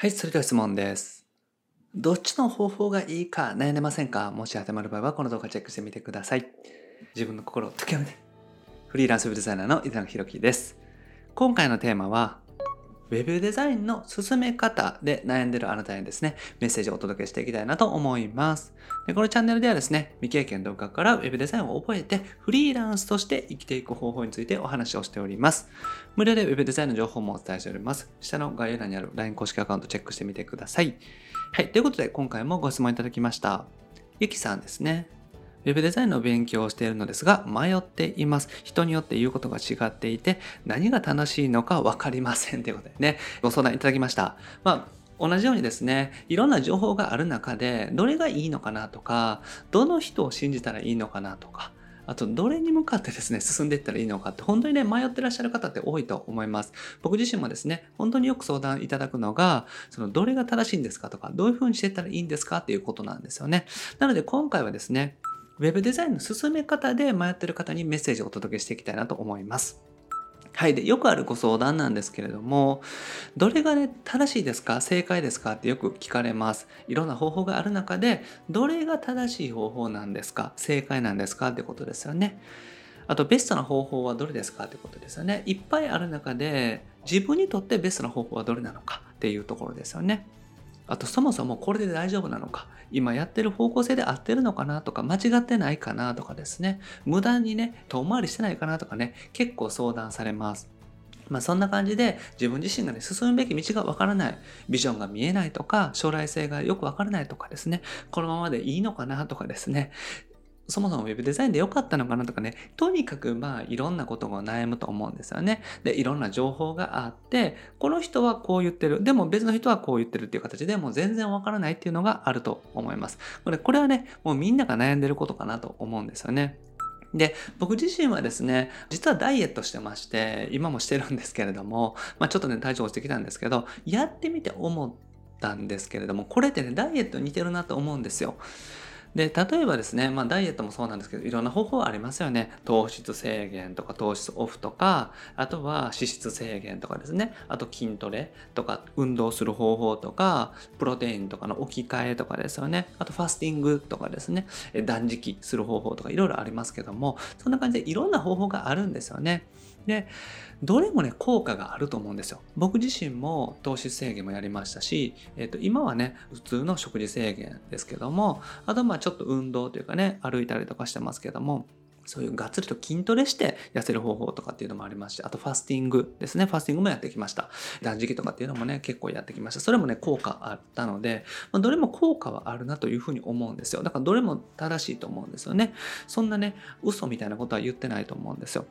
はい、それでは質問です。どっちの方法がいいか悩んでませんか？もし当てはまる場合はこの動画チェックしてみてください。自分の心を解きめて。フリーランスウェブデザイナーの伊沢弘樹です。今回のテーマは、ウェブデザインの進め方で悩んでるあなたにですね、メッセージをお届けしていきたいなと思います。でこのチャンネルではですね、未経験動画からウェブデザインを覚えてフリーランスとして生きていく方法についてお話をしております。無料でウェブデザインの情報もお伝えしております。下の概要欄にある LINE 公式アカウントチェックしてみてください。はい、ということで今回もご質問いただきました。ゆきさんですね。ウェブデザインの勉強をしているのですが迷っています。人によって言うことが違っていて何が正しいのか分かりませんということでね、ご相談いただきました。まあ同じようにですね、いろんな情報がある中で、どれがいいのかなとか、どの人を信じたらいいのかなとか、あと、どれに向かってですね、進んでいったらいいのかって、本当にね、迷ってらっしゃる方って多いと思います。僕自身もですね、本当によく相談いただくのが、その、どれが正しいんですかとか、どういうふうにしていったらいいんですかっていうことなんですよね。なので、今回はですね、ウェブデザインの進め方で迷ってる方にメッセージをお届けしていきたいなと思います。はい。で、よくあるご相談なんですけれども、どれがね、正しいですか？正解ですか？ってよく聞かれます。いろんな方法がある中で、どれが正しい方法なんですか？正解なんですか？ってことですよね。あと、ベストな方法はどれですか？ってことですよね。いっぱいある中で、自分にとってベストな方法はどれなのか？っていうところですよね。あと、そもそもこれで大丈夫なのか、今やってる方向性で合ってるのかなとか、間違ってないかなとかですね、無駄にね、遠回りしてないかなとかね、結構相談されます。まあそんな感じで自分自身がね、進むべき道がわからない、ビジョンが見えないとか、将来性がよくわからないとかですね、このままでいいのかなとかですね、そもそもウェブデザインで良かったのかなとかね、とにかくまあいろんなことが悩むと思うんですよね。で、いろんな情報があって、この人はこう言ってる、でも別の人はこう言ってるっていう形でもう全然わからないっていうのがあると思います。これこれはね、もうみんなが悩んでることかなと思うんですよね。で、僕自身はですね、実はダイエットしてまして、今もしてるんですけれども、まあちょっとね、体重落ちてきたんですけど、やってみて思ったんですけれども、これってね、ダイエットに似てるなと思うんですよ。で、例えばですね、まあダイエットもそうなんですけど、いろんな方法ありますよね。糖質制限とか糖質オフとか、あとは脂質制限とかですね、あと筋トレとか、運動する方法とか、プロテインとかの置き換えとかですよね。あとファスティングとかですね、断食する方法とかいろいろありますけども、そんな感じでいろんな方法があるんですよね。で、どれもね、効果があると思うんですよ。僕自身も糖質制限もやりましたし、えっ、と、今はね、普通の食事制限ですけども、あとまあちょっと運動というかね、歩いたりとかしてますけども、そういうがっつりと筋トレして痩せる方法とかっていうのもありますし、あとファスティングですね。ファスティングもやってきました。断食とかっていうのもね、結構やってきました。それもね、効果あったので、まあ、どれも効果はあるなというふうに思うんですよ。だからどれも正しいと思うんですよね。そんなね、嘘みたいなことは言ってないと思うんですよ。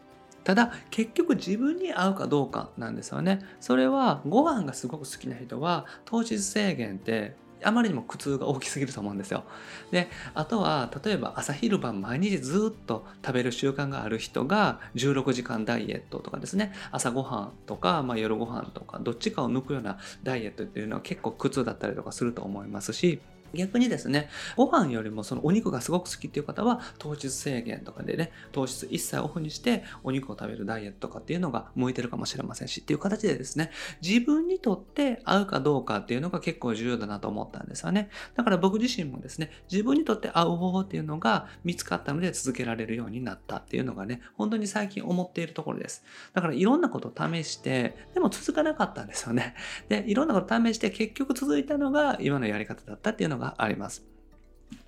ただ結局自分に合うかどうかなんですよね。それはご飯がすごく好きな人は糖質制限ってあまりにも苦痛が大きすぎると思うんですよ。で、あとは例えば朝昼晩毎日ずっと食べる習慣がある人が16時間ダイエットとかですね、朝ごはんとか、まあ、夜ご飯とかどっちかを抜くようなダイエットっていうのは結構苦痛だったりとかすると思いますし、逆にですね、ご飯よりもそのお肉がすごく好きっていう方は糖質制限とかでね、糖質一切オフにしてお肉を食べるダイエットとかっていうのが向いてるかもしれませんしっていう形でですね、自分にとって合うかどうかっていうのが結構重要だなと思ったんですよね。だから僕自身もですね、自分にとって合う方法っていうのが見つかったので続けられるようになったっていうのがね、本当に最近思っているところです。だからいろんなことを試して、でも続かなかったんですよね。で、いろんなことを試して結局続いたのが今のやり方だったっていうのががあります。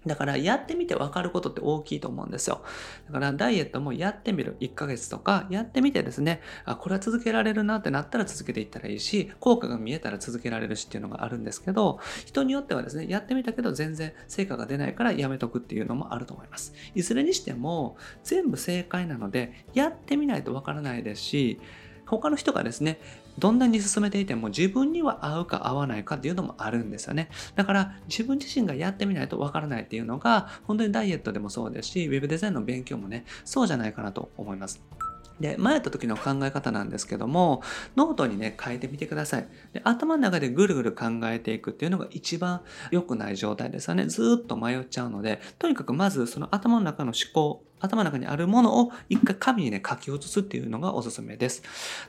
だからやってみて分かることって大きいと思うんですよ。だからダイエットもやってみる1ヶ月とかやってみてですね、あ、これは続けられるなってなったら続けていったらいいし、効果が見えたら続けられるしっていうのがあるんですけど、人によってはですね、やってみたけど全然成果が出ないからやめとくっていうのもあると思います。いずれにしても全部正解なので、やってみないと分からないですし、他の人がですね、どんなに進めていても自分には合うか合わないかっていうのもあるんですよね。だから自分自身がやってみないとわからないっていうのが本当にダイエットでもそうですし、ウェブデザインの勉強もね、そうじゃないかなと思います。で、迷った時の考え方なんですけども、ノートにね、書いてみてください。で、頭の中でぐるぐる考えていくっていうのが一番良くない状態ですよね。ずっと迷っちゃうので、とにかくまずその頭の中の思考、頭の中にあるものを一回紙にね、書き写すっていうのがおすすめです。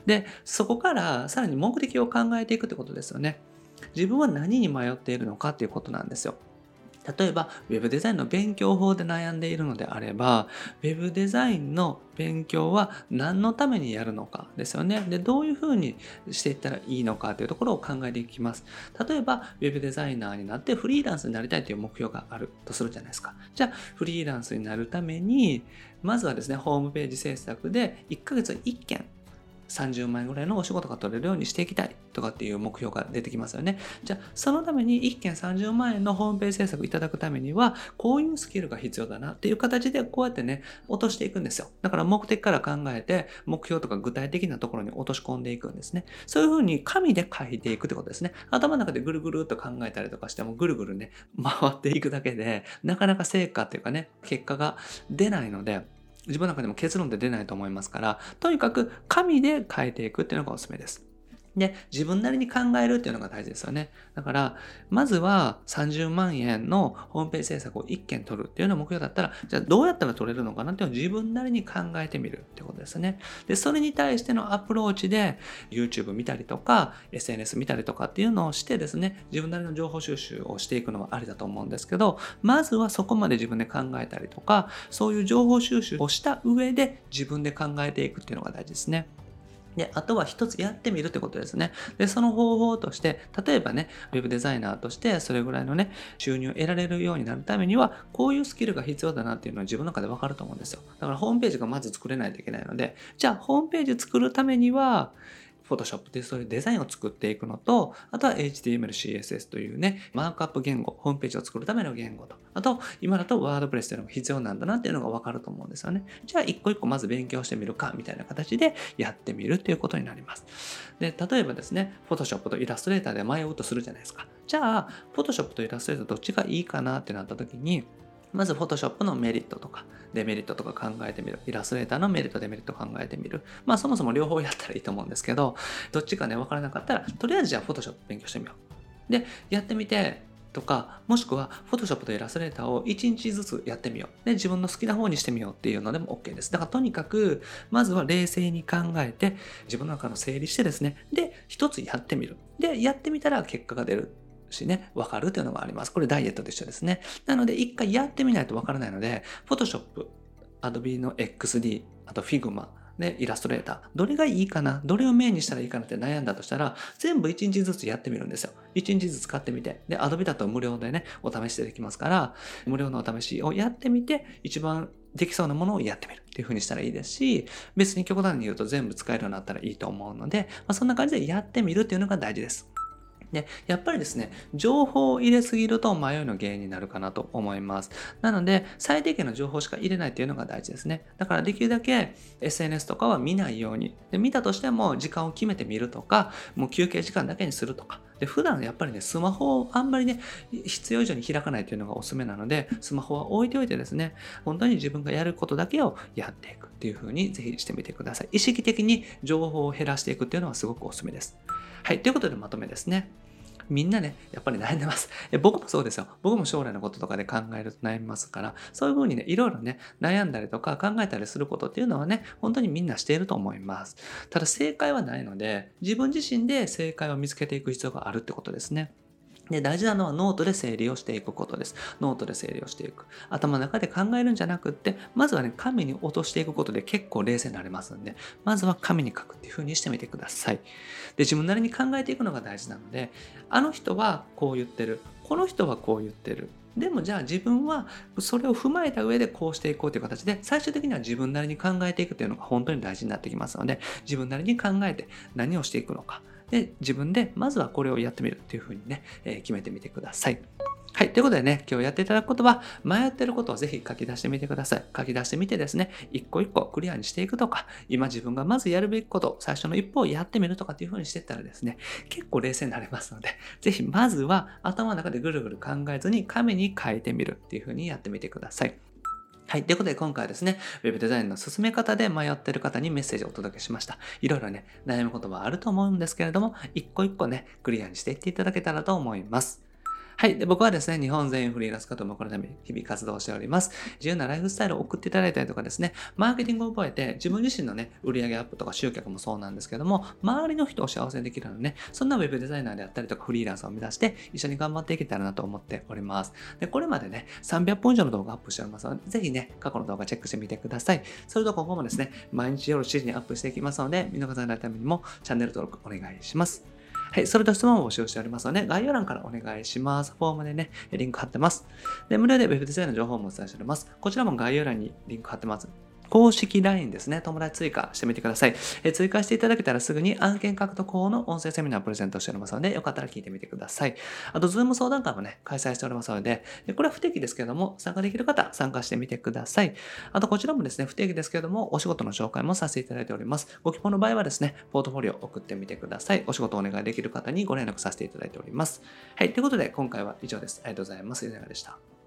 で、そこからさらに目的を考えていくってことですよね。自分は何に迷っているのかっていうことなんですよ。例えば、ウェブデザインの勉強法で悩んでいるのであれば、ウェブデザインの勉強は何のためにやるのかですよね。で、どういうふうにしていったらいいのかというところを考えていきます。例えば、ウェブデザイナーになってフリーランスになりたいという目標があるとするじゃないですか。じゃあ、フリーランスになるために、まずはですね、ホームページ制作で1ヶ月1件30万円ぐらいのお仕事が取れるようにしていきたいとかっていう目標が出てきますよね。じゃあ、そのために1件30万円のホームページ制作いただくためには、こういうスキルが必要だなっていう形でこうやってね、落としていくんですよ。だから目的から考えて、目標とか具体的なところに落とし込んでいくんですね。そういうふうに紙で書いていくってことですね。頭の中でぐるぐるっと考えたりとかしてもぐるぐるね、回っていくだけで、なかなか成果っていうかね、結果が出ないので、自分の中でも結論で出ないと思いますから、とにかく紙で変えていくっていうのがおすすめです。で、自分なりに考えるっていうのが大事ですよね。だから、まずは30万円のホームページ制作を1件取るっていうのが目標だったら、じゃあどうやったら取れるのかなっていうのを自分なりに考えてみるってことですね。で、それに対してのアプローチで YouTube 見たりとか、SNS 見たりとかっていうのをしてですね、自分なりの情報収集をしていくのはありだと思うんですけど、まずはそこまで自分で考えたりとか、そういう情報収集をした上で自分で考えていくっていうのが大事ですね。で、あとは一つやってみるってことですね。で、その方法として、例えばね、ウェブデザイナーとしてそれぐらいのね、収入を得られるようになるためには、こういうスキルが必要だなっていうのは自分の中でわかると思うんですよ。だからホームページがまず作れないといけないので、じゃあホームページ作るためには、Photoshop でそういうデザインを作っていくのと、あとは HTML、CSS というね、マークアップ言語、ホームページを作るための言語と、あと、今だと WordPress というのが必要なんだなっていうのがわかると思うんですよね。じゃあ、一個一個まず勉強してみるか、みたいな形でやってみるっていうことになります。で、例えばですね、Photoshop と Illustrator で迷うとするじゃないですか。じゃあ、Photoshop と Illustrator どっちがいいかなってなった時に、まず Photoshop のメリットとか、デメリットとか考えてみる。イラストレーターのメリット、デメリット考えてみる。まあそもそも両方やったらいいと思うんですけど、どっちかね、わからなかったら、とりあえずじゃあ Photoshop 勉強してみよう。で、やってみて、とか、もしくは Photoshop とイラストレーターを1日ずつやってみよう。で、自分の好きな方にしてみようっていうのでも OK です。だからとにかく、まずは冷静に考えて、自分の中の整理してですね、で、一つやってみる。で、やってみたら結果が出る。しね、わかるというのがあります。これダイエットと一緒ですね。なので、一回やってみないとわからないので、Photoshop、Adobe の XD、あと Figma、ね、イラストレーター。どれがいいかなどれをメインにしたらいいかなって悩んだとしたら、全部1日ずつやってみるんですよ。1日ずつ使ってみて。で、Adobe だと無料でね、お試しできますから、無料のお試しをやってみて、一番できそうなものをやってみるっていう風にしたらいいですし、別に極端に言うと全部使えるようになったらいいと思うので、まあ、そんな感じでやってみるっていうのが大事です。で、やっぱりですね、情報を入れすぎると迷いの原因になるかなと思います。なので、最低限の情報しか入れないっていうのが大事ですね。だからできるだけ SNS とかは見ないように。で、見たとしても時間を決めてみるとか、もう休憩時間だけにするとか。で、普段やっぱりね、スマホをあんまりね、必要以上に開かないというのがおすすめなので、スマホは置いておいてですね、本当に自分がやることだけをやっていくっていう風にぜひしてみてください。意識的に情報を減らしていくっていうのはすごくおすすめです。はい、ということでまとめですね。みんなね、やっぱり悩んでます。僕もそうですよ。僕も将来のこととかで考えると悩みますから、そういうふうにね、いろいろね、悩んだりとか考えたりすることっていうのはね、本当にみんなしていると思います。ただ正解はないので、自分自身で正解を見つけていく必要があるってことですね。で、大事なのはノートで整理をしていくことです。ノートで整理をしていく。頭の中で考えるんじゃなくって、まずはね、紙に落としていくことで結構冷静になれますんで、まずは紙に書くっていう風にしてみてください。で、自分なりに考えていくのが大事なので、あの人はこう言ってる。この人はこう言ってる。でもじゃあ自分はそれを踏まえた上でこうしていこうという形で最終的には自分なりに考えていくというのが本当に大事になってきますので自分なりに考えて何をしていくのかで、自分でまずはこれをやってみるっていうふうにね、えー、決めてみてください。はい。ということでね、今日やっていただくことは、迷ってることをぜひ書き出してみてください。書き出してみてですね、一個一個クリアにしていくとか、今自分がまずやるべきこと、最初の一歩をやってみるとかっていう風にしていったらですね、結構冷静になれますので、ぜひまずは頭の中でぐるぐる考えずに紙に書いてみるっていう風にやってみてください。はい。ということで今回はですね、Web デザインの進め方で迷っている方にメッセージをお届けしました。いろいろね、悩むことはあると思うんですけれども、一個一個ね、クリアにしていっていただけたらと思います。はい。で、僕はですね、日本全員フリーランス化ともこのため日々活動しております。自由なライフスタイルを送っていただいたりとかですね、マーケティングを覚えて、自分自身のね、売上アップとか集客もそうなんですけども、周りの人を幸せにできるのでね、そんなウェブデザイナーであったりとかフリーランスを目指して一緒に頑張っていけたらなと思っております。で、これまでね、300本以上の動画アップしておりますので、ぜひね、過去の動画チェックしてみてください。それと今後もですね、毎日夜7時にアップしていきますので、見逃さないためにもチャンネル登録お願いします。はい、それと質問を募集しておりますので、概要欄からお願いします。フォームでね、リンク貼ってます。で、無料で Web デザインの情報もお伝えしております。こちらも概要欄にリンク貼ってます。公式 LINE ですね。友達追加してみてください。え追加していただけたらすぐに案件獲得法の音声セミナープレゼントしておりますので、よかったら聞いてみてください。あと、 Zoom 相談会もね、開催しておりますので、でこれは不定期ですけども、参加できる方、参加してみてください。あと、こちらもですね、不定期ですけども、お仕事の紹介もさせていただいております。ご希望の場合はですね、ポートフォリオ送ってみてください。お仕事お願いできる方にご連絡させていただいております。はい、ということで、今回は以上です。ありがとうございます。いかがでした？